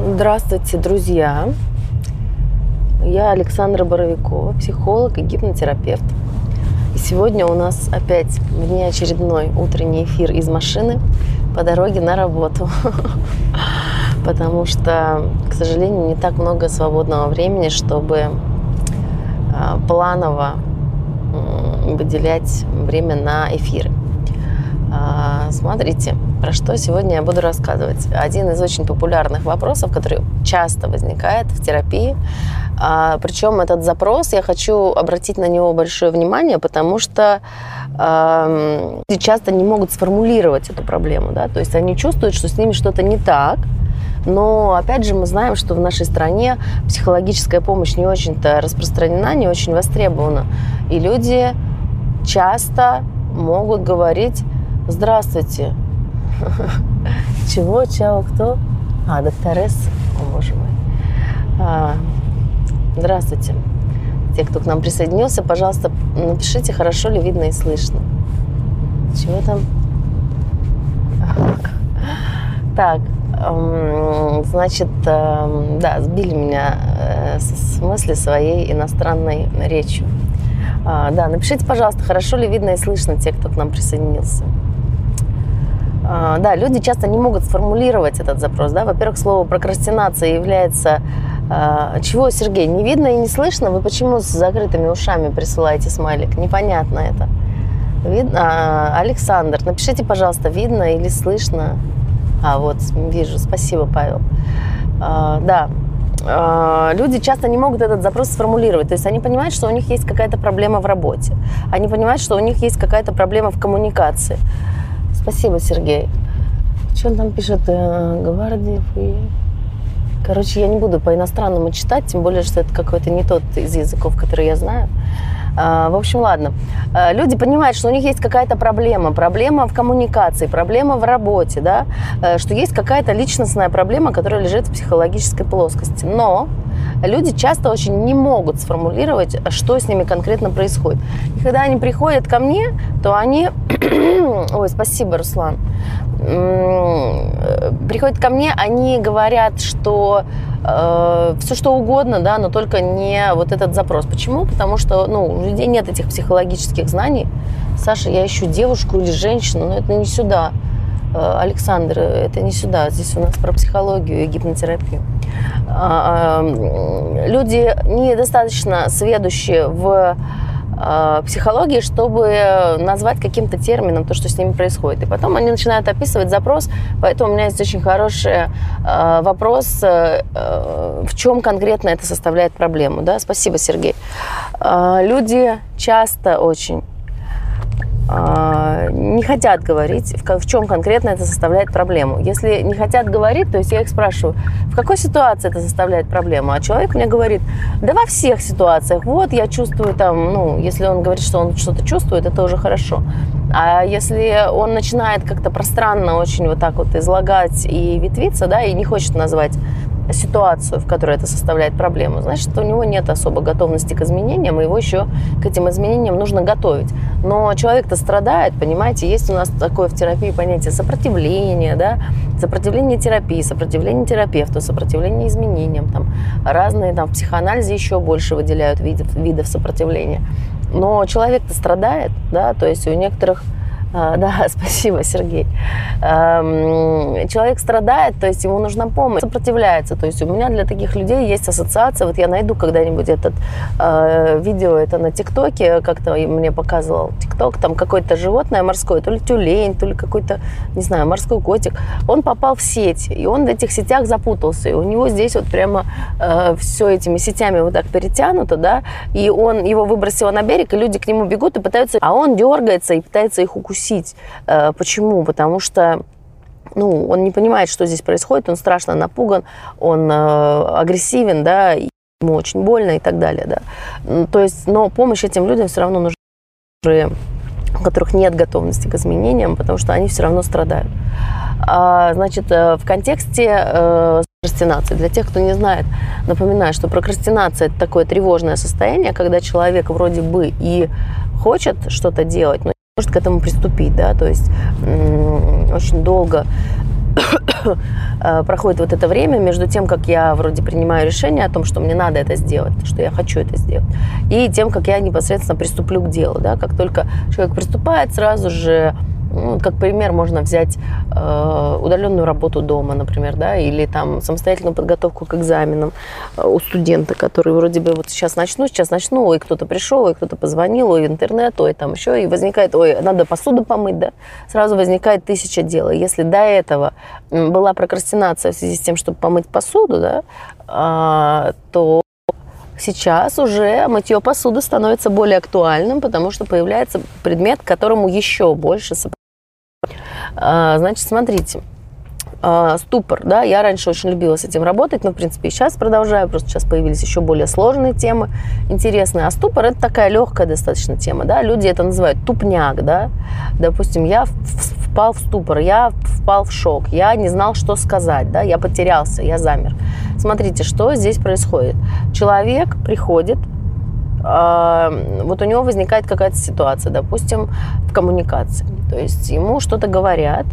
Здравствуйте, друзья! Я Александра Боровикова, психолог и гипнотерапевт. И сегодня у нас опять внеочередной утренний эфир из машины по дороге на работу. Потому что, к сожалению, не так много свободного времени, чтобы а, планово выделять время на эфиры. А, смотрите, про что сегодня я буду рассказывать. Один из очень популярных вопросов, который часто возникает в терапии. А, причем этот запрос, я хочу обратить на него большое внимание, потому что люди часто не могут сформулировать эту проблему. Да? То есть они чувствуют, что с ними что-то не так, но, опять же, мы знаем, что в нашей стране психологическая помощь не очень-то распространена, не очень востребована. И люди часто могут говорить «Здравствуйте». Чего, чао, кто? А, докторес. О, боже мой. А, здравствуйте. Те, кто к нам присоединился, пожалуйста, напишите, хорошо ли видно и слышно. Чего там? Так, значит, да, сбили меня э, с мысли своей иностранной речью. А, да, напишите, пожалуйста, хорошо ли видно и слышно те, кто к нам присоединился. А, да, люди часто не могут сформулировать этот запрос. Да? Во-первых, слово прокрастинация является... А, чего, Сергей, не видно и не слышно? Вы почему с закрытыми ушами присылаете смайлик? Непонятно это. Видно? А, Александр, напишите, пожалуйста, видно или слышно? А, вот, вижу. Спасибо, Павел. Да, люди часто не могут этот запрос сформулировать. То есть они понимают, что у них есть какая-то проблема в работе. Они понимают, что у них есть какая-то проблема в коммуникации. Спасибо, Сергей. Что он там пишет? Э, Гвардиев и... Короче, я не буду по-иностранному читать, тем более, что это какой-то не тот из языков, который я знаю. А, в общем, ладно. А, люди понимают, что у них есть какая-то проблема, проблема в коммуникации, проблема в работе, да, э, что есть какая-то личностная проблема, которая лежит в психологической плоскости. Но люди часто очень не могут сформулировать, что с ними конкретно происходит. И когда они приходят ко мне, то они... Ой, спасибо, Руслан. Приходят ко мне, они говорят, что э, все что угодно, да, но только не вот этот запрос. Почему? Потому что, ну, у людей нет этих психологических знаний. Саша, я ищу девушку или женщину, но это не сюда. Э, Александр, это не сюда. Здесь у нас про психологию и гипнотерапию. А, люди недостаточно сведущие в психологии, чтобы назвать каким-то термином то, что с ними происходит. И потом они начинают описывать запрос. Поэтому у меня есть очень хороший а, вопрос, э, э, в чем конкретно это составляет проблему. Да? Спасибо, Сергей. Люди часто очень не хотят говорить, в, чем конкретно это составляет проблему. Если не хотят говорить, то есть я их спрашиваю, в какой ситуации это составляет проблему? А человек мне говорит, да во всех ситуациях. Вот я чувствую там, ну, если он говорит, что он что-то чувствует, это уже хорошо. А если он начинает как-то пространно очень вот так вот излагать и ветвиться, да, и не хочет назвать ситуацию, в которой это составляет проблему, значит, у него нет особо готовности к изменениям, и его еще к этим изменениям нужно готовить. Но человек-то страдает, понимаете, есть у нас такое в терапии понятие сопротивления, да, сопротивление терапии, сопротивление терапевту, сопротивление изменениям, там разные, там в психоанализе еще больше выделяют видов, видов сопротивления. Но человек-то страдает, да, то есть у некоторых да, спасибо, Сергей. Человек страдает, то есть ему нужна помощь, сопротивляется. То есть у меня для таких людей есть ассоциация. Вот я найду когда-нибудь этот э, видео, это на ТикТоке, как-то мне показывал ТикТок, там какое-то животное морское, то ли тюлень, то ли какой-то, не знаю, морской котик. Он попал в сеть, и он в этих сетях запутался. И у него здесь вот прямо э, все этими сетями вот так перетянуто, да, и он его выбросил на берег, и люди к нему бегут и пытаются, а он дергается и пытается их укусить укусить. Э, почему? Потому что ну, он не понимает, что здесь происходит, он страшно напуган, он э, агрессивен, да, ему очень больно и так далее, да. То есть, но помощь этим людям все равно нужна, у которых нет готовности к изменениям, потому что они все равно страдают. А, значит, э, в контексте прокрастинации. Для тех, кто не знает, напоминаю, что прокрастинация – это такое тревожное состояние, когда человек вроде бы и хочет что-то делать, но может к этому приступить, да, то есть очень долго э, проходит вот это время между тем, как я вроде принимаю решение о том, что мне надо это сделать, что я хочу это сделать, и тем, как я непосредственно приступлю к делу. Да? Как только человек приступает, сразу же как пример можно взять э, удаленную работу дома, например, да, или там самостоятельную подготовку к экзаменам э, у студента, который вроде бы вот сейчас начну, сейчас начну, ой, кто-то пришел, ой, кто-то позвонил, ой, интернет, ой, там еще, и возникает, ой, надо посуду помыть, да, сразу возникает тысяча дел. Если до этого была прокрастинация в связи с тем, чтобы помыть посуду, да, э, то Сейчас уже мытье посуды становится более актуальным, потому что появляется предмет, которому еще больше а, Значит, смотрите, а, ступор, да, я раньше очень любила с этим работать, но, в принципе, и сейчас продолжаю, просто сейчас появились еще более сложные темы, интересные, а ступор – это такая легкая достаточно тема, да, люди это называют тупняк, да, допустим, я впал в ступор, я впал в шок, я не знал, что сказать, да, я потерялся, я замер. Смотрите, что здесь происходит. Человек приходит, вот у него возникает какая-то ситуация, допустим, в коммуникации, то есть ему что-то говорят,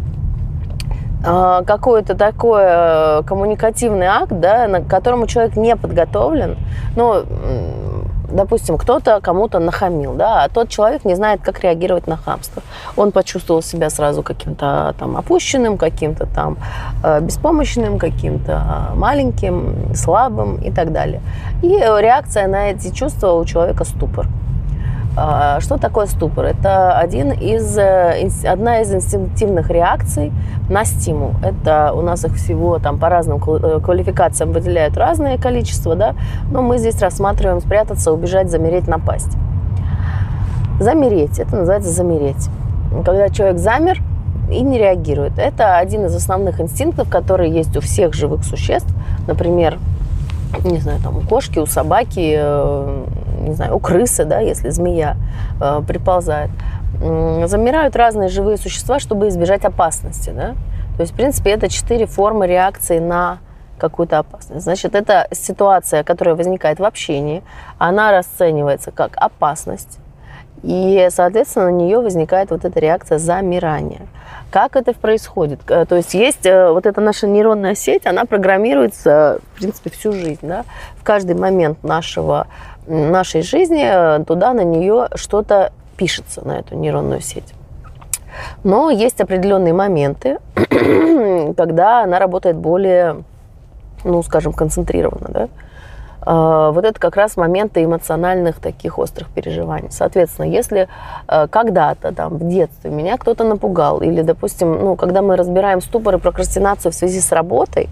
а, какой-то такой э, коммуникативный акт, да, на которому человек не подготовлен, ну, допустим, кто-то кому-то нахамил, да, а тот человек не знает, как реагировать на хамство. Он почувствовал себя сразу каким-то там опущенным, каким-то там э, беспомощным, каким-то маленьким, слабым и так далее. И реакция на эти чувства у человека ступор. А, что такое ступор? Это один из, э, одна из инстинктивных реакций на стимул. Это у нас их всего там по разным э, квалификациям выделяют разное количество, да, но мы здесь рассматриваем спрятаться, убежать, замереть, напасть. Замереть, это называется замереть. Когда человек замер и не реагирует. Это один из основных инстинктов, которые есть у всех живых существ. Например, не знаю, там у кошки, у собаки, э, не знаю, у крысы, да, если змея э, приползает, замирают разные живые существа, чтобы избежать опасности, да. То есть, в принципе, это четыре формы реакции на какую-то опасность. Значит, это ситуация, которая возникает в общении, она расценивается как опасность, и, соответственно, на нее возникает вот эта реакция замирания. Как это происходит? Э, то есть есть э, вот эта наша нейронная сеть, она программируется, в принципе, всю жизнь. Да? В каждый момент нашего, нашей жизни э, туда на нее что-то пишется, на эту нейронную сеть. Но есть определенные моменты, когда она работает более, ну, скажем, концентрированно. Да? А, вот это как раз моменты эмоциональных таких острых переживаний. Соответственно, если э, когда-то там в детстве меня кто-то напугал, или, допустим, ну, когда мы разбираем ступор и прокрастинацию в связи с работой,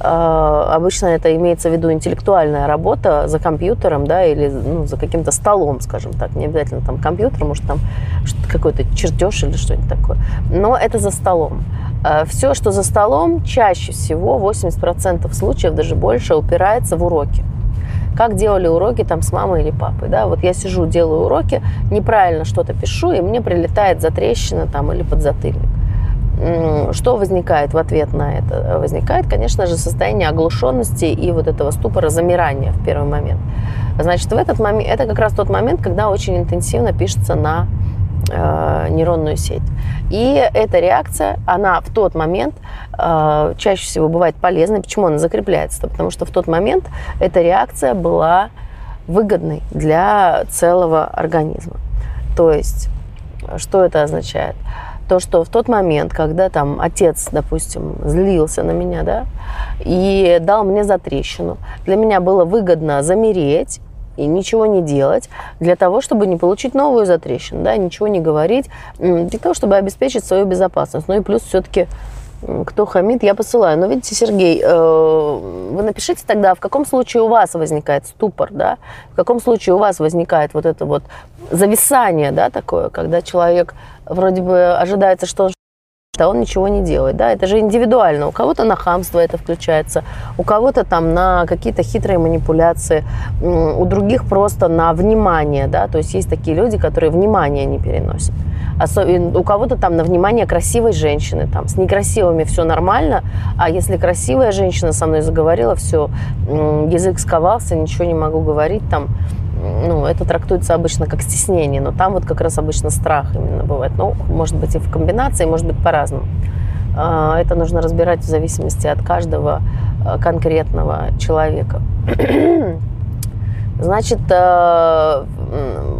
обычно это имеется в виду интеллектуальная работа за компьютером, да, или ну, за каким-то столом, скажем так, не обязательно там компьютер, может там какой-то чертеж или что-нибудь такое, но это за столом. А, Все, что за столом, чаще всего, 80% случаев, даже больше, упирается в уроки как делали уроки там с мамой или папой, да, вот я сижу, делаю уроки, неправильно что-то пишу, и мне прилетает затрещина там или подзатыльник. Что возникает в ответ на это? Возникает, конечно же, состояние оглушенности и вот этого ступора замирания в первый момент. Значит, в этот момент, это как раз тот момент, когда очень интенсивно пишется на э, нейронную сеть. И эта реакция, она в тот момент э, чаще всего бывает полезной. Почему она закрепляется? Потому что в тот момент эта реакция была выгодной для целого организма. То есть, что это означает? То, что в тот момент, когда там отец, допустим, злился на меня, да, и дал мне затрещину, для меня было выгодно замереть и ничего не делать для того, чтобы не получить новую затрещину, да, ничего не говорить, для того, чтобы обеспечить свою безопасность. Ну и плюс все-таки кто хамит, я посылаю. Но видите, Сергей, э, вы напишите тогда, в каком случае у вас возникает ступор, да, в каком случае у вас возникает вот это вот зависание, да, такое, когда человек вроде бы ожидается, что он а он ничего не делает. Да? Это же индивидуально. У кого-то на хамство это включается, у кого-то там на какие-то хитрые манипуляции, у других просто на внимание. Да? То есть есть такие люди, которые внимание не переносят. Особенно, у кого-то там на внимание красивой женщины. Там, с некрасивыми все нормально, а если красивая женщина со мной заговорила, все, язык сковался, ничего не могу говорить, там, ну, это трактуется обычно как стеснение, но там вот как раз обычно страх именно бывает. Ну, может быть и в комбинации, может быть по-разному. А, это нужно разбирать в зависимости от каждого а, конкретного человека. Значит, э,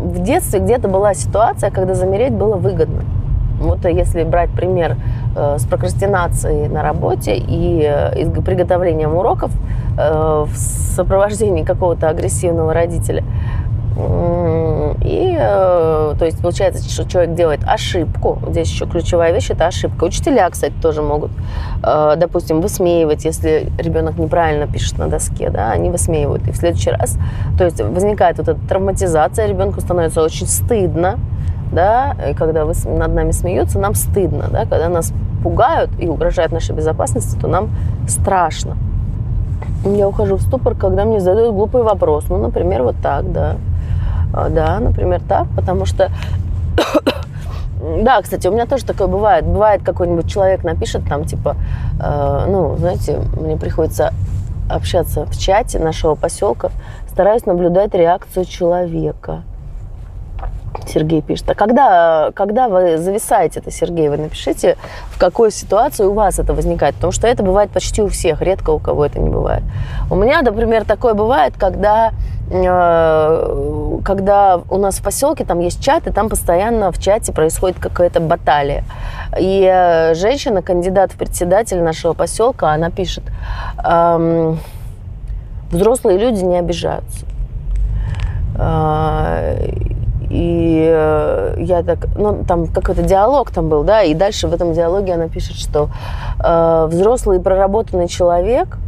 в детстве где-то была ситуация, когда замереть было выгодно. Вот если брать пример э, с прокрастинацией на работе и э, приготовлением уроков в сопровождении какого-то агрессивного родителя – и, э, то есть, получается, что человек делает ошибку. Здесь еще ключевая вещь – это ошибка. Учителя, кстати, тоже могут, э, допустим, высмеивать, если ребенок неправильно пишет на доске, да, они высмеивают. И в следующий раз, то есть, возникает вот эта травматизация, ребенку становится очень стыдно, да, и когда вы над нами смеются, нам стыдно, да, когда нас пугают и угрожают нашей безопасности, то нам страшно. Я ухожу в ступор, когда мне задают глупый вопрос. Ну, например, вот так, да. А, да, например, так, потому что да, кстати, у меня тоже такое бывает. Бывает, какой-нибудь человек напишет там, типа, э, ну, знаете, мне приходится общаться в чате нашего поселка, стараюсь наблюдать реакцию человека. Сергей пишет. А когда, когда вы зависаете это, Сергей, вы напишите, в какой ситуации у вас это возникает. Потому что это бывает почти у всех, редко у кого это не бывает. У меня, например, такое бывает, когда, э, когда у нас в поселке там есть чат, и там постоянно в чате происходит какая-то баталия. И э, женщина, кандидат в председатель нашего поселка, она пишет, эм, взрослые люди не обижаются э, и э, я так, ну, там какой-то диалог там был, да, и дальше в этом диалоге она пишет, что э, взрослый и проработанный человек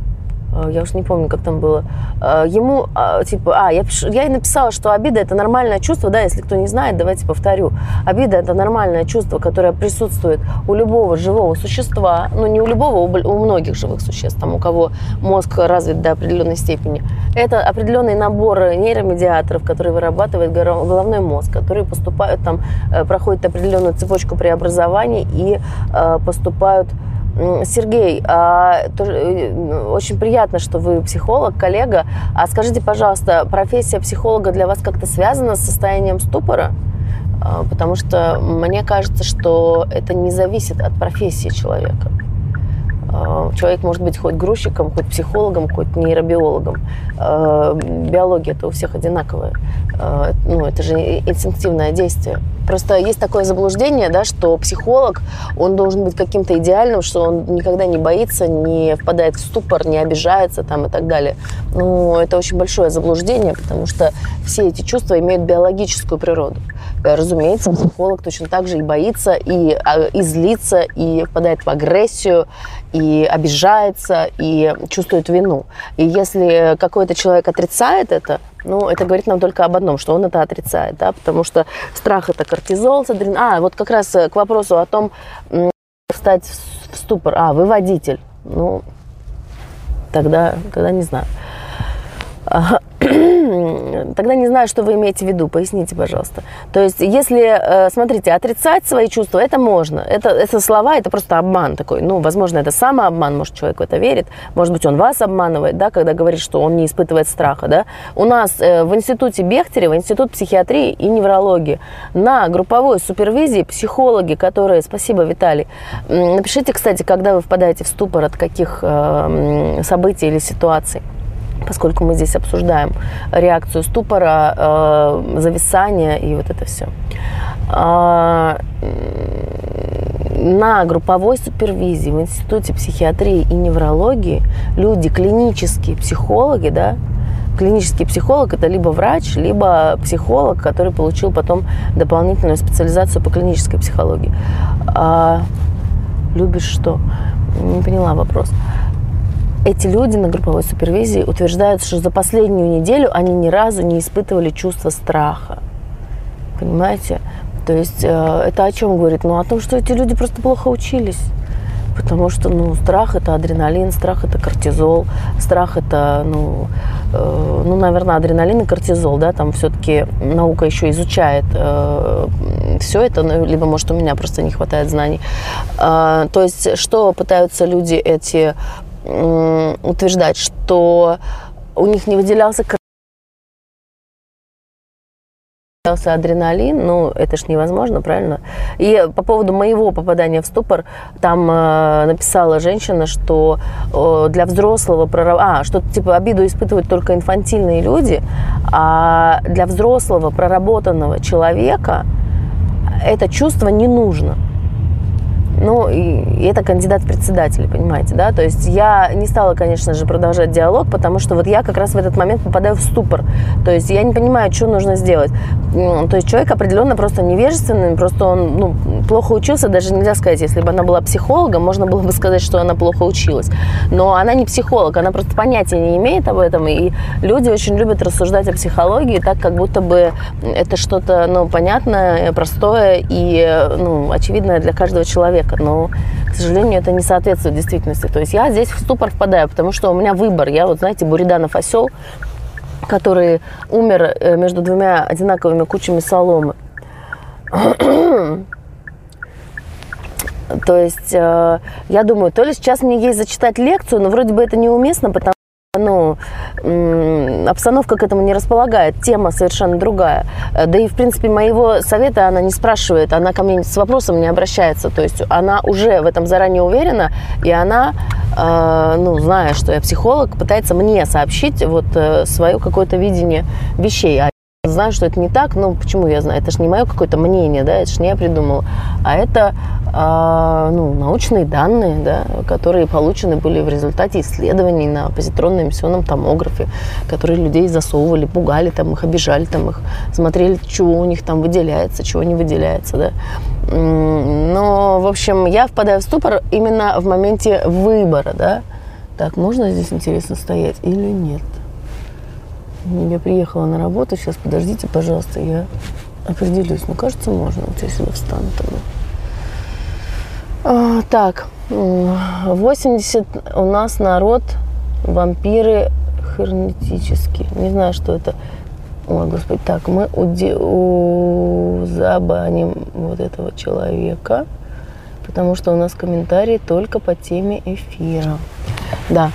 я уж не помню, как там было, э, ему, а, типа, а, я, я и написала, что обида – это нормальное чувство, да, если кто не знает, давайте повторю. Обида – это нормальное чувство, которое присутствует у любого живого существа, ну, не у любого, у многих живых существ, там, у кого мозг развит до определенной степени. Это определенный набор нейромедиаторов, которые вырабатывает головной мозг, которые поступают там, э, проходят определенную цепочку преобразований и поступают Сергей, а, э, очень приятно, что вы психолог, коллега. А скажите, пожалуйста, профессия психолога для вас как-то связана с состоянием ступора? А, потому что мне кажется, что это не зависит от профессии человека. А, человек может быть хоть грузчиком, хоть психологом, хоть нейробиологом. Биология это у всех одинаковая. Ну, это же инстинктивное действие. Просто есть такое заблуждение, да, что психолог, он должен быть каким-то идеальным, что он никогда не боится, не впадает в ступор, не обижается там и так далее. Ну, это очень большое заблуждение, потому что все эти чувства имеют биологическую природу. Разумеется, психолог точно так же и боится, и, и злится, и впадает в агрессию, и обижается, и чувствует вину. И если какой-то человек отрицает это, ну, это говорит нам только об одном, что он это отрицает, да, потому что страх – это кортизол, адреналин. А, вот как раз к вопросу о том, встать в ступор. А, вы водитель. Ну, тогда, тогда не знаю. Тогда не знаю, что вы имеете в виду. Поясните, пожалуйста. То есть, если, э, смотрите, отрицать свои чувства, это можно. Это, это слова, это просто обман такой. Ну, возможно, это самообман, может, человек в это верит. Может быть, он вас обманывает, да, когда говорит, что он не испытывает страха, да. У нас э, в институте Бехтерева, институт психиатрии и неврологии, на групповой супервизии психологи, которые, спасибо, Виталий, напишите, кстати, когда вы впадаете в ступор от каких э, событий или ситуаций поскольку мы здесь обсуждаем реакцию ступора, э, зависания и вот это все. А, на групповой супервизии в Институте психиатрии и неврологии люди, клинические психологи, да, клинический психолог это либо врач, либо психолог, который получил потом дополнительную специализацию по клинической психологии. А, любишь что? Не поняла вопрос эти люди на групповой супервизии утверждают, что за последнюю неделю они ни разу не испытывали чувство страха. Понимаете? То есть э, это о чем говорит? Ну, о том, что эти люди просто плохо учились. Потому что, ну, страх это адреналин, страх это кортизол, страх это, ну, э, ну, наверное, адреналин и кортизол, да, там все-таки наука еще изучает э, все это, ну, либо, может, у меня просто не хватает знаний. Э, то есть, что пытаются люди эти утверждать, что у них не выделялся адреналин, ну, это ж невозможно, правильно? И по поводу моего попадания в ступор, там э, написала женщина, что э, для взрослого прораб... а, что типа обиду испытывают только инфантильные люди, а для взрослого проработанного человека это чувство не нужно. Ну, и, это кандидат в председатели, понимаете, да? То есть я не стала, конечно же, продолжать диалог, потому что вот я как раз в этот момент попадаю в ступор. То есть я не понимаю, что нужно сделать. То есть человек определенно просто невежественный, просто он ну, плохо учился, даже нельзя сказать, если бы она была психологом, можно было бы сказать, что она плохо училась. Но она не психолог, она просто понятия не имеет об этом, и люди очень любят рассуждать о психологии так, как будто бы это что-то, ну, понятное, простое и, ну, очевидное для каждого человека человека, но, к сожалению, это не соответствует действительности. То есть я здесь в ступор впадаю, потому что у меня выбор. Я вот, знаете, Буриданов осел, который умер э, между двумя одинаковыми кучами соломы. То есть э, я думаю, то ли сейчас мне есть зачитать лекцию, но вроде бы это неуместно, потому ну, обстановка к этому не располагает, тема совершенно другая. Э, да и, в принципе, моего совета она не спрашивает, она ко мне с вопросом не обращается. То есть она уже в этом заранее уверена, и она, э, ну, зная, что я психолог, пытается мне сообщить вот э, свое какое-то видение вещей. Знаю, что это не так, но почему я знаю? Это же не мое какое-то мнение, да, это же не я придумала, а это э, ну, научные данные, да, которые получены были в результате исследований на позитронно-эмиссионном томографе, которые людей засовывали, пугали там их, обижали там их, смотрели, что у них там выделяется, чего не выделяется, да. Но, в общем, я впадаю в ступор именно в моменте выбора, да. Так, можно здесь интересно стоять или нет? Я приехала на работу, сейчас подождите, пожалуйста, я определюсь. Ну, кажется, можно. Вот я сюда встану тогда. А, так, 80 у нас народ вампиры хернетические. Не знаю, что это. Ой, господи, так, мы уди- у... забаним вот этого человека, потому что у нас комментарии только по теме эфира. Да,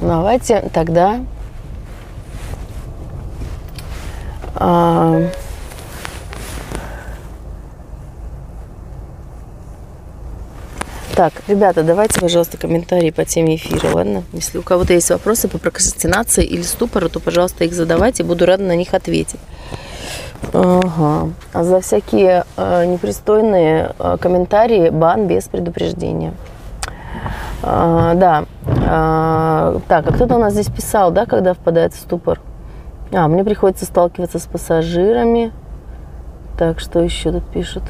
давайте тогда А, так, ребята, давайте, пожалуйста, комментарии по теме эфира, ладно? Если у кого-то есть вопросы по прокрастинации или ступору, то, пожалуйста, их задавайте, буду рада на них ответить. Ага. А за всякие э, непристойные э, комментарии бан без предупреждения. А, да. А, так, а кто-то у нас здесь писал, да, когда впадает в ступор? А, мне приходится сталкиваться с пассажирами. Так, что еще тут пишут?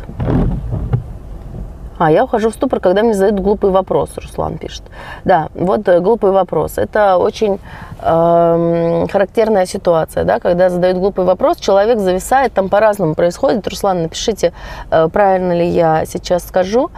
А, я ухожу в ступор, когда мне задают глупый вопрос, Руслан пишет. Да, вот э, глупый вопрос. Это очень э, характерная ситуация, да, когда задают глупый вопрос, человек зависает, там по-разному происходит. Руслан, напишите, э, правильно ли я сейчас скажу.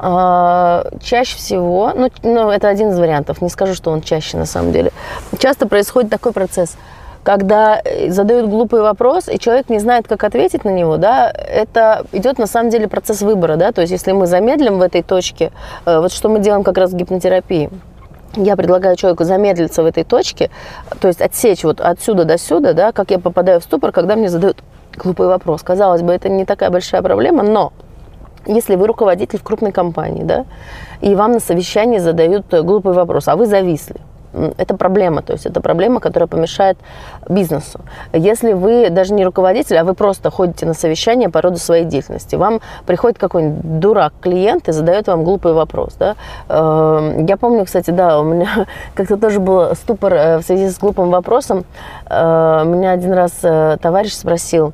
Э, чаще всего, ну, ну, это один из вариантов, не скажу, что он чаще на самом деле. Часто происходит такой процесс – когда э, задают глупый вопрос, и человек не знает, как ответить на него, да, это идет на самом деле процесс выбора, да, то есть если мы замедлим в этой точке, э, вот что мы делаем как раз в гипнотерапии, я предлагаю человеку замедлиться в этой точке, то есть отсечь вот отсюда до сюда, да, как я попадаю в ступор, когда мне задают глупый вопрос. Казалось бы, это не такая большая проблема, но если вы руководитель в крупной компании, да, и вам на совещании задают глупый вопрос, а вы зависли, это проблема, то есть это проблема, которая помешает бизнесу. Если вы даже не руководитель, а вы просто ходите на совещание по роду своей деятельности, вам приходит какой-нибудь дурак клиент и задает вам глупый вопрос, да. Эм, я помню, кстати, да, у меня как-то тоже был ступор э, в связи с глупым вопросом. Э, меня один раз э, товарищ спросил,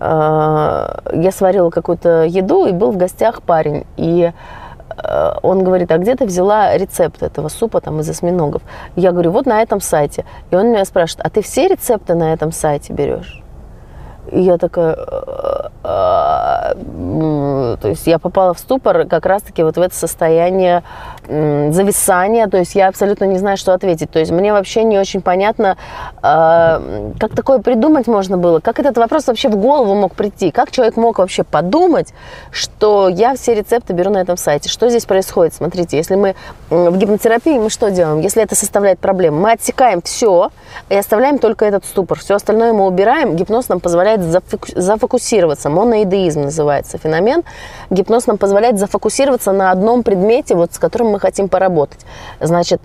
я сварила какую-то еду, и был в гостях парень, и он говорит, а где ты взяла рецепт этого супа там из осьминогов? Я говорю, вот на этом сайте. И он меня спрашивает, а ты все рецепты на этом сайте берешь? И я такая, «Э, э, то есть я попала в ступор как раз-таки вот в это состояние зависание, то есть я абсолютно не знаю, что ответить. То есть мне вообще не очень понятно, э, как такое придумать можно было, как этот вопрос вообще в голову мог прийти, как человек мог вообще подумать, что я все рецепты беру на этом сайте. Что здесь происходит? Смотрите, если мы в гипнотерапии, мы что делаем? Если это составляет проблему, мы отсекаем все и оставляем только этот ступор. Все остальное мы убираем. Гипноз нам позволяет зафокусироваться. Моноидеизм называется феномен. Гипноз нам позволяет зафокусироваться на одном предмете, вот с которым мы хотим поработать. Значит,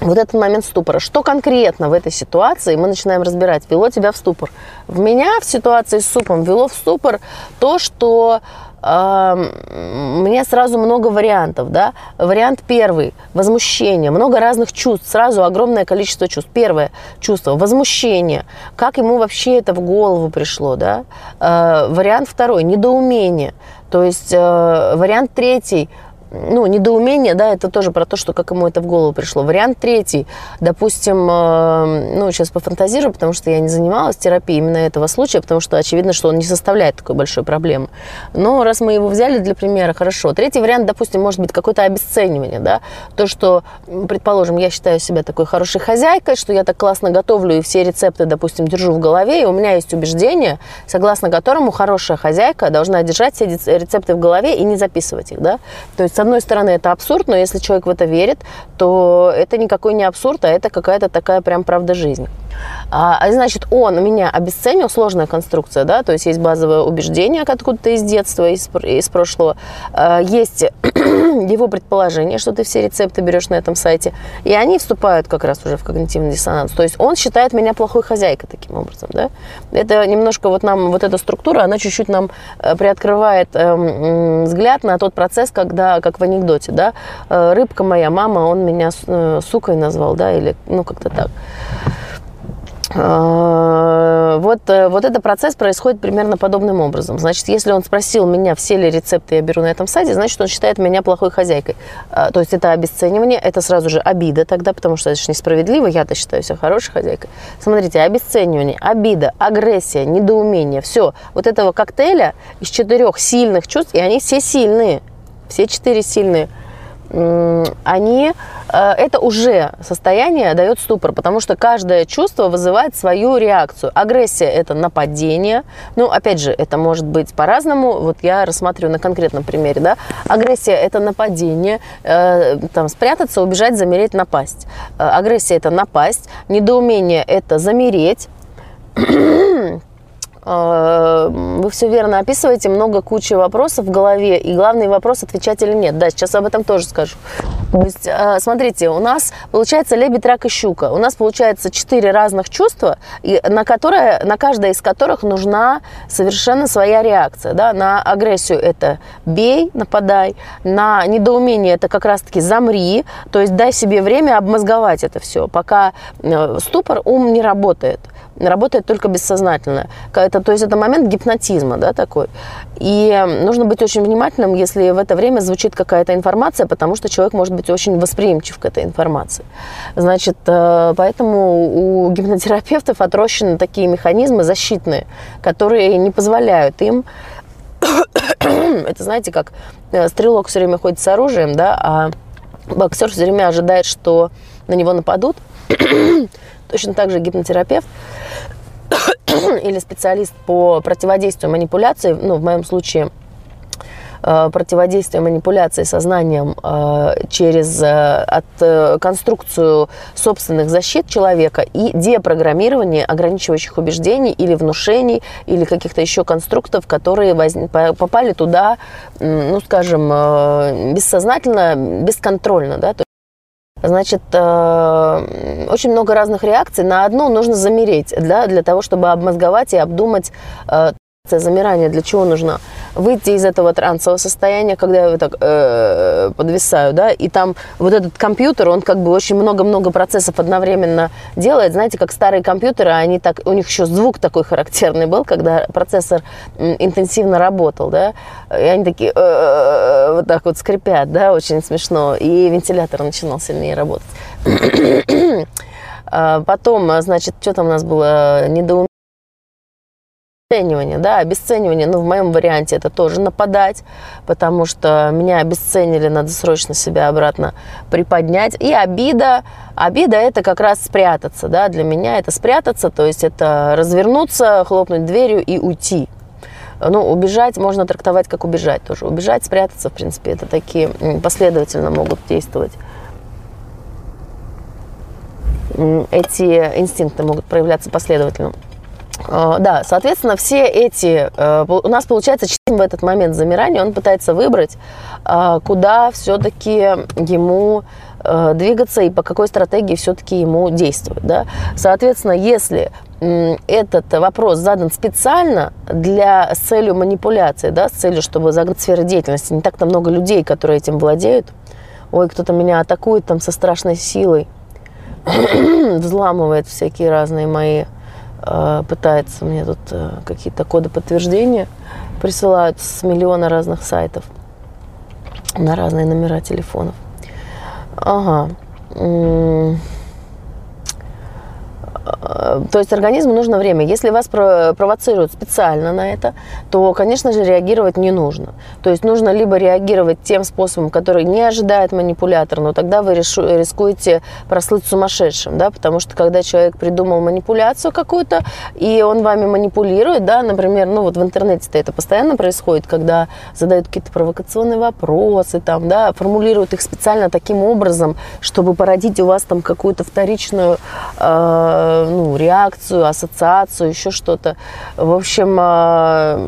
вот этот момент ступора. Что конкретно в этой ситуации мы начинаем разбирать? Вело тебя в ступор. В меня в ситуации с супом вело в ступор то, что у меня сразу много вариантов, да. Вариант первый – возмущение, много разных чувств, сразу огромное количество чувств. Первое чувство – возмущение, как ему вообще это в голову пришло, да. Э, вариант второй – недоумение, то есть э, вариант третий – ну, недоумение, да, это тоже про то, что как ему это в голову пришло. Вариант третий, допустим, э, ну, сейчас пофантазирую, потому что я не занималась терапией именно этого случая, потому что очевидно, что он не составляет такой большой проблемы. Но раз мы его взяли для примера, хорошо. Третий вариант, допустим, может быть какое-то обесценивание, да, то, что, предположим, я считаю себя такой хорошей хозяйкой, что я так классно готовлю и все рецепты, допустим, держу в голове, и у меня есть убеждение, согласно которому хорошая хозяйка должна держать все рецепты в голове и не записывать их, да. То есть, с одной стороны, это абсурд, но если человек в это верит, то это никакой не абсурд, а это какая-то такая прям правда жизни. А, значит, он меня обесценил, сложная конструкция, да, то есть есть базовое убеждение откуда-то из детства, из, из прошлого, а, есть его предположение, что ты все рецепты берешь на этом сайте, и они вступают как раз уже в когнитивный диссонанс. То есть он считает меня плохой хозяйкой таким образом, да. Это немножко вот нам, вот эта структура, она чуть-чуть нам э, приоткрывает э, взгляд на тот процесс, когда как в анекдоте, да, э, рыбка моя, мама, он меня э, сукой назвал, да, или, ну, как-то так. Э, вот, вот этот процесс происходит примерно подобным образом. Значит, если он спросил меня, все ли рецепты я беру на этом сайте, значит, он считает меня плохой хозяйкой. То есть это обесценивание, это сразу же обида тогда, потому что это же несправедливо, я-то считаю себя хорошей хозяйкой. Смотрите, обесценивание, обида, агрессия, недоумение, все. Вот этого коктейля из четырех сильных чувств, и они все сильные – все четыре сильные, они, э, это уже состояние дает ступор, потому что каждое чувство вызывает свою реакцию. Агрессия – это нападение. Ну, опять же, это может быть по-разному. Вот я рассматриваю на конкретном примере. Да? Агрессия – это нападение. Э, там, спрятаться, убежать, замереть, напасть. Э, агрессия – это напасть. Недоумение – это замереть. Э, вы все верно описываете, много кучи вопросов в голове, и главный вопрос отвечать или нет. Да, сейчас об этом тоже скажу. То есть, э, смотрите, у нас получается лебедь, рак и щука. У нас получается четыре разных чувства, на, которые, на каждое из которых нужна совершенно своя реакция. Да? На агрессию это бей, нападай, на недоумение это как раз-таки замри, то есть дай себе время обмозговать это все, пока э, ступор, ум не работает работает только бессознательно. Это, то есть это момент гипнотизма да, такой. И нужно быть очень внимательным, если в это время звучит какая-то информация, потому что человек может быть очень восприимчив к этой информации. Значит, э, поэтому у гипнотерапевтов отрощены такие механизмы защитные, которые не позволяют им это знаете, как э, стрелок все время ходит с оружием, да, а боксер все время ожидает, что на него нападут. Точно так же гипнотерапевт или специалист по противодействию манипуляции, ну, в моем случае э, противодействие манипуляции сознанием э, через э, от, конструкцию собственных защит человека и депрограммирование ограничивающих убеждений или внушений или каких-то еще конструктов, которые попали туда, ну, скажем, бессознательно, бесконтрольно, да, Значит, э, очень много разных реакций. На одну нужно замереть, да, для того, чтобы обмозговать и обдумать э, замирание для чего нужно? Выйти из этого трансового состояния, когда я так э, подвисаю, да, и там вот этот компьютер, он как бы очень много-много процессов одновременно делает. Знаете, как старые компьютеры, они так, у них еще звук такой характерный был, когда процессор интенсивно работал, да, и они такие э, вот так вот скрипят, да, очень смешно, и вентилятор начинал сильнее работать. А потом, значит, что там у нас было? Недоумение обесценивание, да, обесценивание, ну, в моем варианте это тоже нападать, потому что меня обесценили, надо срочно себя обратно приподнять. И обида, обида это как раз спрятаться, да, для меня это спрятаться, то есть это развернуться, хлопнуть дверью и уйти. Ну, убежать можно трактовать как убежать тоже. Убежать, спрятаться, в принципе, это такие последовательно могут действовать эти инстинкты могут проявляться последовательно. А, да, соответственно, все эти... Э, у нас получается в этот момент замирания, он пытается выбрать, а, куда все-таки ему э, двигаться и по какой стратегии все-таки ему действовать. Да? Соответственно, если этот вопрос задан специально для, с целью манипуляции, да, с целью, чтобы загнать сферы деятельности, не так-то много людей, которые этим владеют, ой, кто-то меня атакует там со страшной силой, взламывает всякие разные мои пытается мне тут э, какие-то коды подтверждения присылают с миллиона разных сайтов на разные номера телефонов. Ага. Э, то есть организму нужно время. Если вас провоцируют специально на это, то, конечно же, реагировать не нужно. То есть нужно либо реагировать тем способом, который не ожидает манипулятор, но тогда вы рискуете прослыть сумасшедшим, да, потому что когда человек придумал манипуляцию какую-то, и он вами манипулирует, да, например, ну вот в интернете-то это постоянно происходит, когда задают какие-то провокационные вопросы, там, да, формулируют их специально таким образом, чтобы породить у вас там какую-то вторичную э, ну, реакцию, ассоциацию, еще что-то. В общем, а,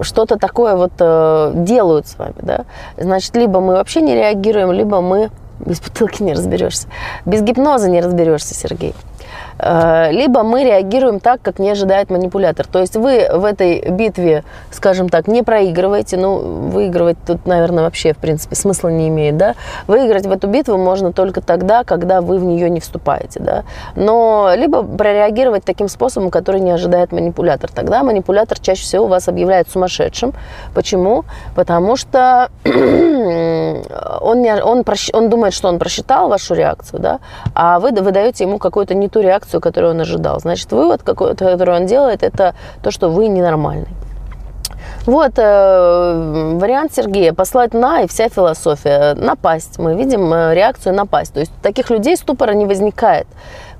что-то такое вот э, делают с вами, да. Значит, либо мы вообще не реагируем, либо мы без бутылки не разберешься. Без гипноза не разберешься, Сергей. Э, либо мы реагируем так, как не ожидает манипулятор. То есть вы в этой битве, скажем так, не проигрываете, ну, выигрывать тут, наверное, вообще, в принципе, смысла не имеет, да. Выиграть в эту битву можно только тогда, когда вы в нее не вступаете, да. Но либо прореагировать таким способом, который не ожидает манипулятор. Тогда манипулятор чаще всего вас объявляет сумасшедшим. Почему? Потому что он, не, он, он думает, что он просчитал вашу реакцию, да, а вы выдаете ему какую-то не ту реакцию, которую он ожидал. Значит, вывод, который он делает, это то, что вы ненормальный. Вот э, вариант Сергея послать на и вся философия напасть. Мы видим э, реакцию напасть. То есть таких людей ступора не возникает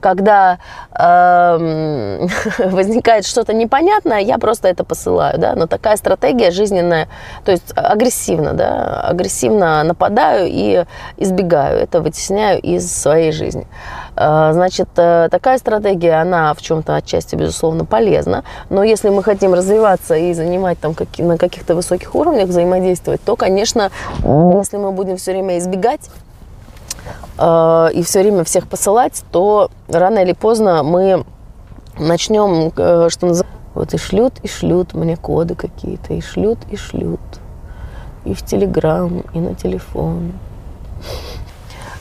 когда э, возникает что-то непонятное, я просто это посылаю, да, но такая стратегия жизненная, то есть агрессивно, да, агрессивно нападаю и избегаю, это вытесняю из своей жизни. Э, значит, э, такая стратегия, она в чем-то отчасти, безусловно, полезна, но если мы хотим развиваться и занимать там на каких-то высоких уровнях взаимодействовать, то, конечно, если мы будем все время избегать э, и все время всех посылать, то рано или поздно мы начнем, э, что называется, вот и шлют, и шлют мне коды какие-то, и шлют, и шлют. И в Телеграм, и на телефон.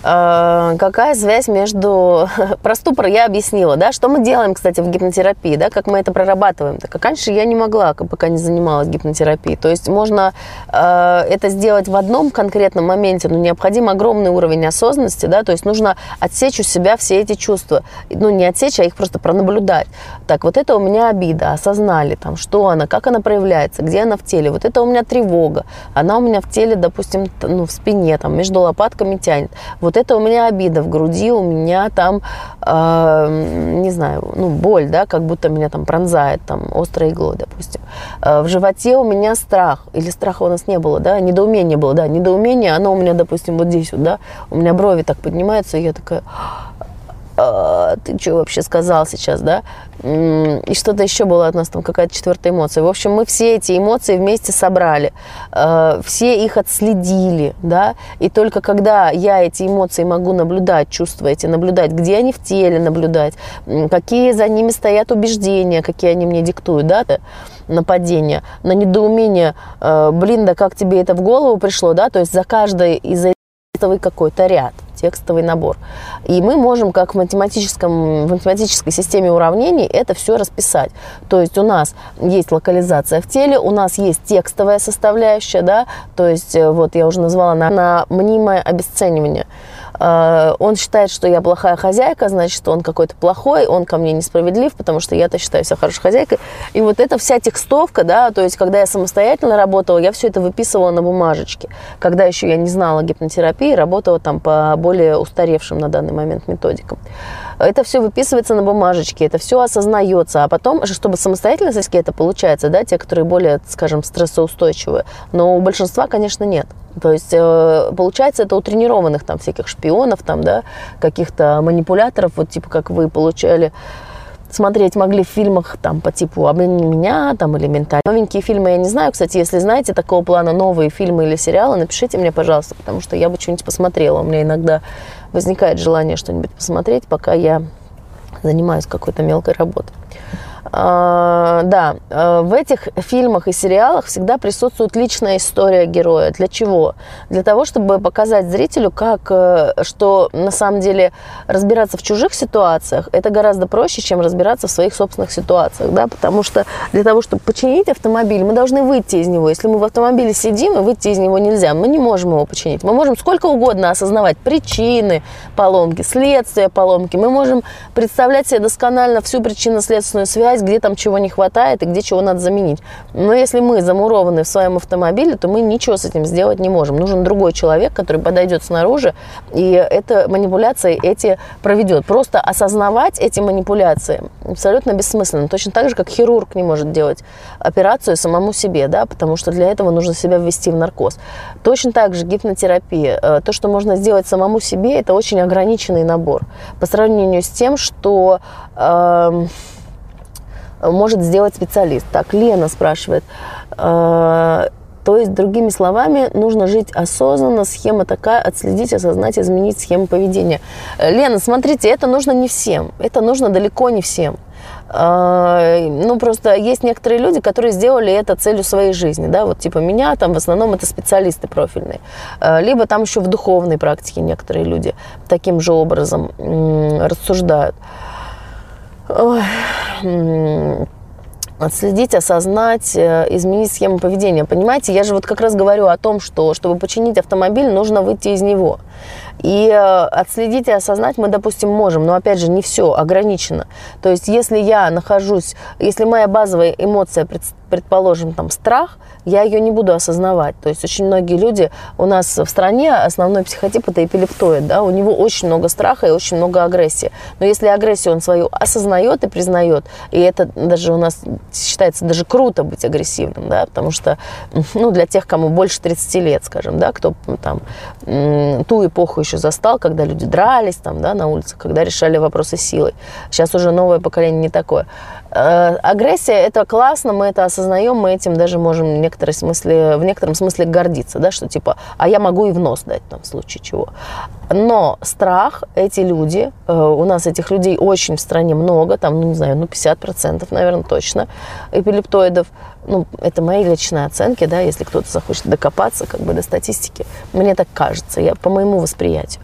Э, какая связь между... Про ступор я объяснила, да, что мы делаем, кстати, в гипнотерапии, да, как мы это прорабатываем. Так как раньше я не могла, пока не занималась гипнотерапией. То есть можно э, это сделать в одном конкретном моменте, но необходим огромный уровень осознанности, да, то есть нужно отсечь у себя все эти чувства. Ну, не отсечь, а их просто пронаблюдать. Так, вот это у меня обида, осознали, там, что она, как она проявляется, где она в теле. Вот это у меня тревога, она у меня в теле, допустим, ну, в спине, там, между лопатками тянет. Вот вот это у меня обида в груди, у меня там, э, не знаю, ну, боль, да, как будто меня там пронзает, там, острой иглой, допустим. Э, в животе у меня страх, или страха у нас не было, да, недоумение было, да, недоумение, оно у меня, допустим, вот здесь вот, да, у меня брови так поднимаются, и я такая, ты что вообще сказал сейчас, да? И что-то еще было от нас, там какая-то четвертая эмоция. В общем, мы все эти эмоции вместе собрали, а, все их отследили, да, и только когда я эти эмоции могу наблюдать, чувствуете, наблюдать, где они в теле наблюдать, какие за ними стоят убеждения, какие они мне диктуют, да, нападение, на недоумение, а, блин, да как тебе это в голову пришло, да, то есть за каждой из этих какой-то ряд текстовый набор. И мы можем, как в, математическом, в математической системе уравнений, это все расписать. То есть у нас есть локализация в теле, у нас есть текстовая составляющая, да, то есть э, вот я уже назвала на, на мнимое обесценивание. Э, он считает, что я плохая хозяйка, значит, он какой-то плохой, он ко мне несправедлив, потому что я-то считаю себя хорошей хозяйкой. И вот эта вся текстовка, да, то есть когда я самостоятельно работала, я все это выписывала на бумажечке. Когда еще я не знала гипнотерапии, работала там по более устаревшим на данный момент методикам. Это все выписывается на бумажечке, это все осознается, а потом, чтобы самостоятельно это получается, да, те, которые более, скажем, стрессоустойчивые, но у большинства, конечно, нет. То есть, э, получается, это у тренированных там всяких шпионов, там, да, каких-то манипуляторов, вот типа как вы получали смотреть могли в фильмах там по типу «Обмани меня» там, или «Менталь». Новенькие фильмы я не знаю. Кстати, если знаете такого плана новые фильмы или сериалы, напишите мне, пожалуйста, потому что я бы что-нибудь посмотрела. У меня иногда возникает желание что-нибудь посмотреть, пока я занимаюсь какой-то мелкой работой. А, да, э, в этих фильмах и сериалах всегда присутствует личная история героя. Для чего? Для того, чтобы показать зрителю, как, э, что на самом деле разбираться в чужих ситуациях это гораздо проще, чем разбираться в своих собственных ситуациях, да, потому что для того, чтобы починить автомобиль, мы должны выйти из него. Если мы в автомобиле сидим, и выйти из него нельзя, мы не можем его починить. Мы можем сколько угодно осознавать причины поломки, следствия поломки. Мы можем представлять себе досконально всю причинно-следственную связь, где там чего не хватает и где чего надо заменить. Но если мы замурованы в своем автомобиле, то мы ничего с этим сделать не можем. Нужен другой человек, который подойдет снаружи и это манипуляции эти проведет. Просто осознавать эти манипуляции абсолютно бессмысленно. Точно так же, как хирург не может делать операцию самому себе, да, потому что для этого нужно себя ввести в наркоз. Точно так же гипнотерапия. Э, то, что можно сделать самому себе, это очень ограниченный набор по сравнению с тем, что э, может сделать специалист. Так, Лена спрашивает. Э, то есть, другими словами, нужно жить осознанно, схема такая, отследить, осознать, изменить схему поведения. Э, Лена, смотрите, это нужно не всем, это нужно далеко не всем. Э, ну, просто есть некоторые люди, которые сделали это целью своей жизни, да, вот типа меня, там в основном это специалисты профильные, либо там еще в духовной практике некоторые люди таким же образом рассуждают. Отследить, осознать, э, изменить схему поведения. Понимаете, я же вот как раз говорю о том, что чтобы починить автомобиль, нужно выйти из него. И э, отследить и осознать мы, допустим, можем, но опять же не все, ограничено. То есть если я нахожусь, если моя базовая эмоция, предположим, там страх, я ее не буду осознавать. То есть очень многие люди у нас в стране, основной психотип это эпилептоид, да, у него очень много страха и очень много агрессии. Но если агрессию он свою осознает и признает, и это даже у нас считается даже круто быть агрессивным, да, потому что, ну, для тех, кому больше 30 лет, скажем, да, кто там ту эпоху еще застал, когда люди дрались там, да, на улице, когда решали вопросы силой. Сейчас уже новое поколение не такое. Э, агрессия – это классно, мы это осознаем, мы этим даже можем некотором смысле, в некотором смысле гордиться, да, что типа, а я могу и в нос дать там в случае чего. Но страх, эти люди, э, у нас этих людей очень в стране много, там, ну, не знаю, ну, 50%, наверное, точно, эпилептоидов, ну, это мои личные оценки, да, если кто-то захочет докопаться, как бы, до статистики, мне так кажется, я по моему восприятию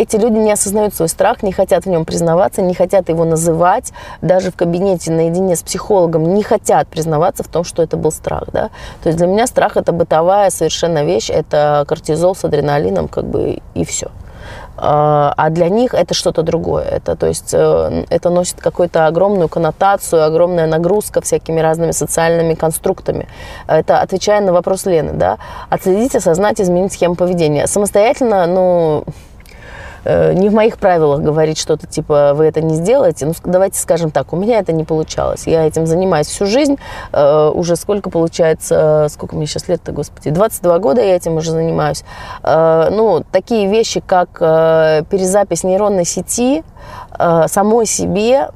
эти люди не осознают свой страх, не хотят в нем признаваться, не хотят его называть. Даже в кабинете наедине с психологом не хотят признаваться в том, что это был страх. Да? То есть для меня страх – это бытовая совершенно вещь, это кортизол с адреналином, как бы и все. А, а для них это что-то другое. Это, то есть, э, это носит какую-то огромную коннотацию, огромная нагрузка всякими разными социальными конструктами. Это отвечая на вопрос Лены, да, отследить, осознать, изменить схему поведения. Самостоятельно, ну, Э, не в моих правилах говорить что-то типа вы это не сделаете. Ну, давайте скажем так, у меня это не получалось. Я этим занимаюсь всю жизнь. Э, уже сколько получается, сколько мне сейчас лет-то, господи, 22 года я этим уже занимаюсь. Э, ну, такие вещи, как перезапись нейронной сети, Э, самой себе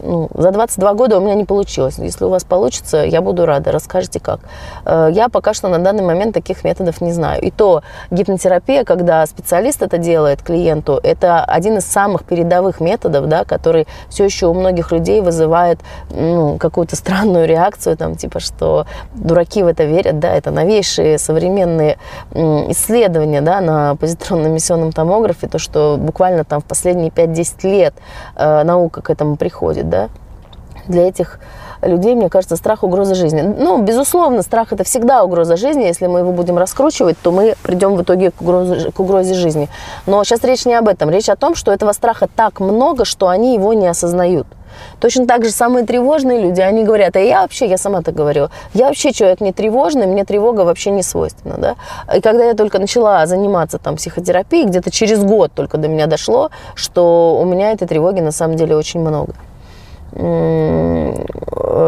ну, за 22 года у меня не получилось. Если у вас получится, я буду рада. Расскажите, как. Э, я пока что на данный момент таких методов не знаю. И то гипнотерапия, когда специалист это делает клиенту, это один из самых передовых методов, да, который все еще у многих людей вызывает ну, какую-то странную реакцию, там, типа, что дураки в это верят, да, это новейшие современные исследования да, на позитронно-эмиссионном томографе, то, что буквально там в последние 5-10 лет э, наука к этому приходит, да. для этих людей, мне кажется, страх угроза жизни. Ну, безусловно, страх это всегда угроза жизни. Если мы его будем раскручивать, то мы придем в итоге к угрозе, к угрозе жизни. Но сейчас речь не об этом. Речь о том, что этого страха так много, что они его не осознают. Точно так же самые тревожные люди, они говорят, а я вообще, я сама так говорю, я вообще человек не тревожный, мне тревога вообще не свойственна, да. И когда я только начала заниматься там психотерапией, где-то через год только до меня дошло, что у меня этой тревоги на самом деле очень много.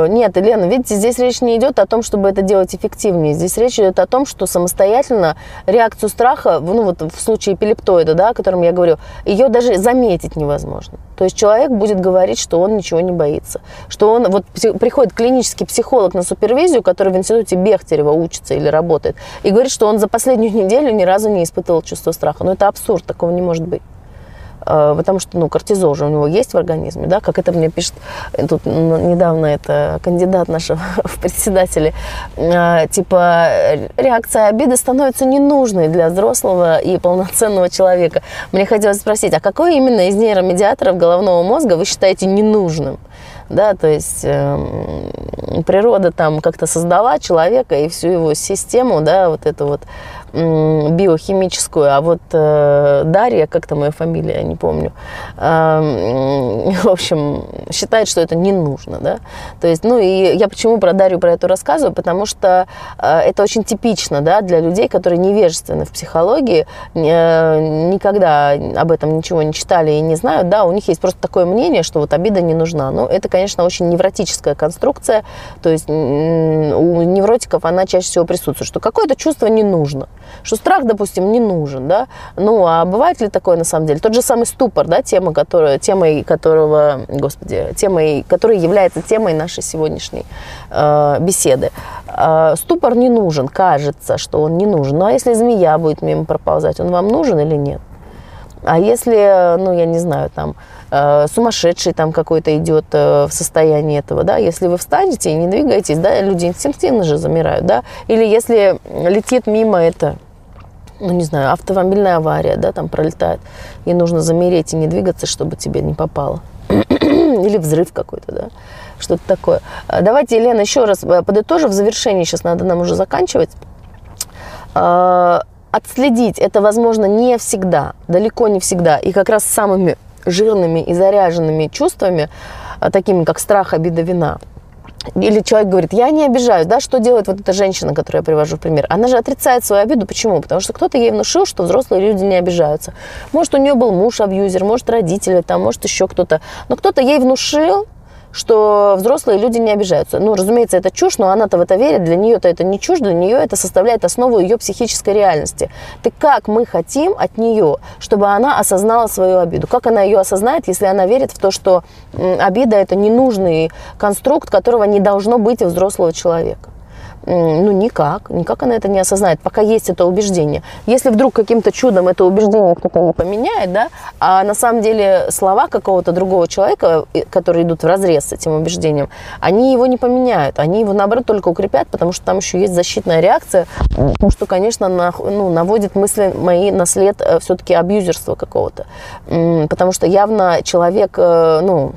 Нет, Елена, видите, здесь речь не идет о том, чтобы это делать эффективнее. Здесь речь идет о том, что самостоятельно реакцию страха, ну вот в случае эпилептоида, да, о котором я говорю, ее даже заметить невозможно. То есть человек будет говорить, что он ничего не боится. Что он, вот приходит клинический психолог на супервизию, который в институте Бехтерева учится или работает, и говорит, что он за последнюю неделю ни разу не испытывал чувство страха. Но это абсурд, такого не может быть. Э, потому что, ну, кортизол же у него есть в организме, да, как это мне пишет э, тут недавно это кандидат наш в председатели, э, типа реакция обиды становится ненужной для взрослого и полноценного человека. Мне хотелось спросить, а какой именно из нейромедиаторов головного мозга вы считаете ненужным? да, то есть э, природа там как-то создала человека и всю его систему, да, вот эту вот биохимическую, а вот э, Дарья, как там ее фамилия, я не помню, э, в общем, считает, что это не нужно, да, то есть, ну и я почему про Дарью про это рассказываю, потому что э, это очень типично, да, для людей, которые невежественны в психологии, э, никогда об этом ничего не читали и не знают, да, у них есть просто такое мнение, что вот обида не нужна, ну, это, конечно, очень невротическая конструкция, то есть у невротиков она чаще всего присутствует, что какое-то чувство не нужно, что страх, допустим, не нужен, да, ну, а бывает ли такое на самом деле? Тот же самый ступор, да, тема, которая, темой которого, господи, темой, которая является темой нашей сегодняшней э, беседы. Э, ступор не нужен, кажется, что он не нужен, ну, а если змея будет мимо проползать, он вам нужен или нет? А если, ну, я не знаю, там, сумасшедший там какой-то идет э, в состоянии этого, да, если вы встанете и не двигаетесь, да, люди инстинктивно же замирают, да, или если летит мимо это, ну, не знаю, автомобильная авария, да, там пролетает, и нужно замереть и не двигаться, чтобы тебе не попало. Или взрыв какой-то, да, что-то такое. А, давайте, Елена, еще раз э, подытожим в завершении, сейчас надо нам уже заканчивать. А, отследить это возможно не всегда, далеко не всегда. И как раз самыми жирными и заряженными чувствами, а, такими как страх, обида, вина. Или человек говорит, я не обижаюсь, да, что делает вот эта женщина, которую я привожу в пример? Она же отрицает свою обиду. Почему? Потому что кто-то ей внушил, что взрослые люди не обижаются. Может, у нее был муж-абьюзер, может, родители, там, может, еще кто-то. Но кто-то ей внушил, что взрослые люди не обижаются. Ну, разумеется, это чушь, но она-то в это верит, для нее-то это не чушь, для нее это составляет основу ее психической реальности. Так как мы хотим от нее, чтобы она осознала свою обиду? Как она ее осознает, если она верит в то, что обида – это ненужный конструкт, которого не должно быть у взрослого человека? Ну, никак. Никак она это не осознает, пока есть это убеждение. Если вдруг каким-то чудом это убеждение кто-то поменяет, да, а на самом деле слова какого-то другого человека, которые идут в разрез с этим убеждением, они его не поменяют. Они его, наоборот, только укрепят, потому что там еще есть защитная реакция, что, конечно, на, ну, наводит мысли мои на след э, все-таки абьюзерства какого-то. Потому что явно человек, э, ну,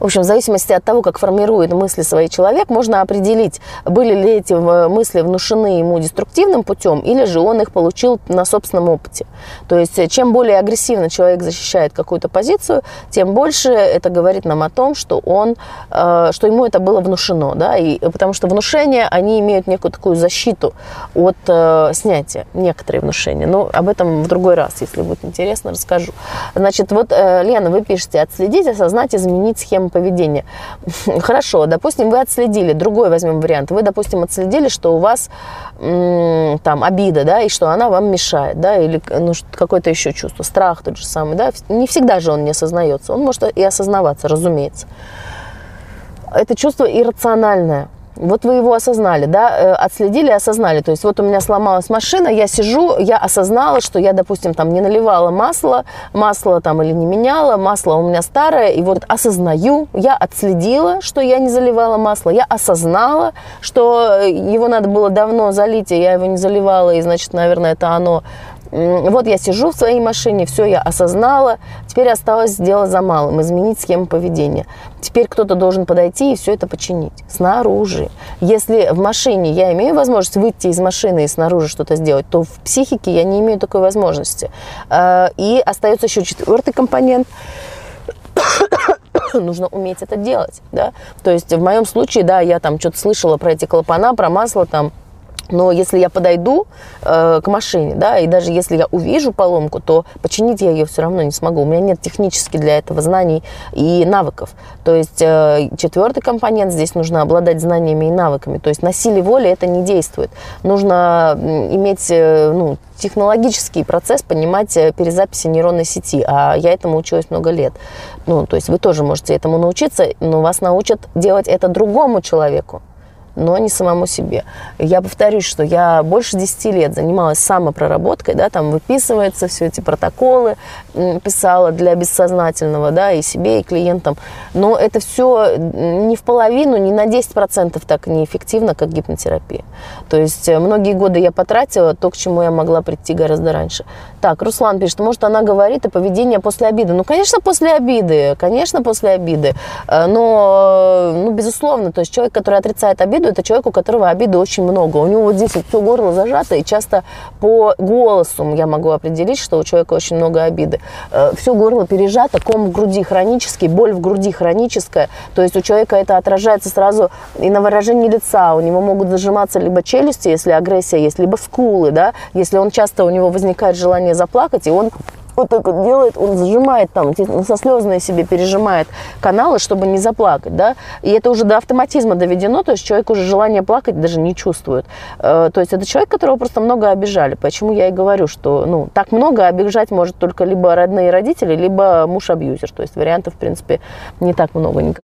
в общем, в зависимости от того, как формирует мысли свои человек, можно определить, были ли эти мысли внушены ему деструктивным путем, или же он их получил на собственном опыте. То есть, э, чем более агрессивно человек защищает какую-то позицию, тем больше это говорит нам о том, что он, э, что ему это было внушено, да, и потому что внушения, они имеют некую такую защиту от э, снятия, некоторые внушения. Но об этом в другой раз, если будет интересно, расскажу. Значит, вот, Лена, вы пишете, отследить, осознать, изменить схему поведения. Хорошо, допустим, вы отследили, другой возьмем вариант, вы, допустим, отследили, что у вас там обида, да, и что она вам мешает, да, или ну, какое-то еще чувство, страх тот же самый, да, не всегда же он не осознается, он может и осознаваться, разумеется. Это чувство иррациональное – вот вы его осознали, да, э, отследили, осознали. То есть вот у меня сломалась машина, я сижу, я осознала, что я, допустим, там не наливала масло, масло там или не меняла, масло у меня старое, и вот осознаю, я отследила, что я не заливала масло, я осознала, что его надо было давно залить, и я его не заливала, и значит, наверное, это оно Вот я сижу в своей машине, все я осознала, теперь осталось сделать за малым, изменить схему поведения. Теперь кто-то должен подойти и все это починить снаружи. Если в машине я имею возможность выйти из машины и снаружи что-то сделать, то в психике я не имею такой возможности. А, и остается еще четвертый компонент нужно уметь это делать, да. То есть в моем случае, да, я там что-то слышала про эти клапана, про масло там, но если я подойду э, к машине, да, и даже если я увижу поломку, то починить я ее все равно не смогу. У меня нет технически для этого знаний и навыков. То есть э, четвертый компонент здесь нужно обладать знаниями и навыками. То есть на силе воли это не действует. Нужно иметь э, ну, технологический процесс, понимать э, перезаписи нейронной сети. А я этому училась много лет. Ну, то есть вы тоже можете этому научиться, но вас научат делать это другому человеку но не самому себе. Я повторюсь, что я больше 10 лет занималась самопроработкой, да, там выписываются все эти протоколы, писала для бессознательного, да, и себе, и клиентам. Но это все не в половину, не на 10% так неэффективно, как гипнотерапия. То есть э, многие годы я потратила то, к чему я могла прийти гораздо раньше. Так, Руслан пишет, может, она говорит о поведении после обиды. Ну, конечно, после обиды, конечно, после обиды. Э, но, ну, безусловно, то есть человек, который отрицает обиду, это человек, у которого обиды очень много. У него вот здесь вот все горло зажато, и часто по голосу я могу определить, что у человека очень много обиды. Э, все горло пережато, ком в груди хронический, боль в груди хроническая. То есть у человека это отражается сразу и на выражении лица. У него могут зажиматься либо челюсти, если агрессия есть, либо скулы, да, если он часто, у него возникает желание заплакать, и он вот так вот делает, он зажимает там, со слезной себе пережимает каналы, чтобы не заплакать, да, и это уже до автоматизма доведено, то есть человек уже желание плакать даже не чувствует. Э, то есть это человек, которого просто много обижали. Почему я и говорю, что, ну, так много обижать может только либо родные родители, либо муж-абьюзер. То есть вариантов, в принципе, не так много.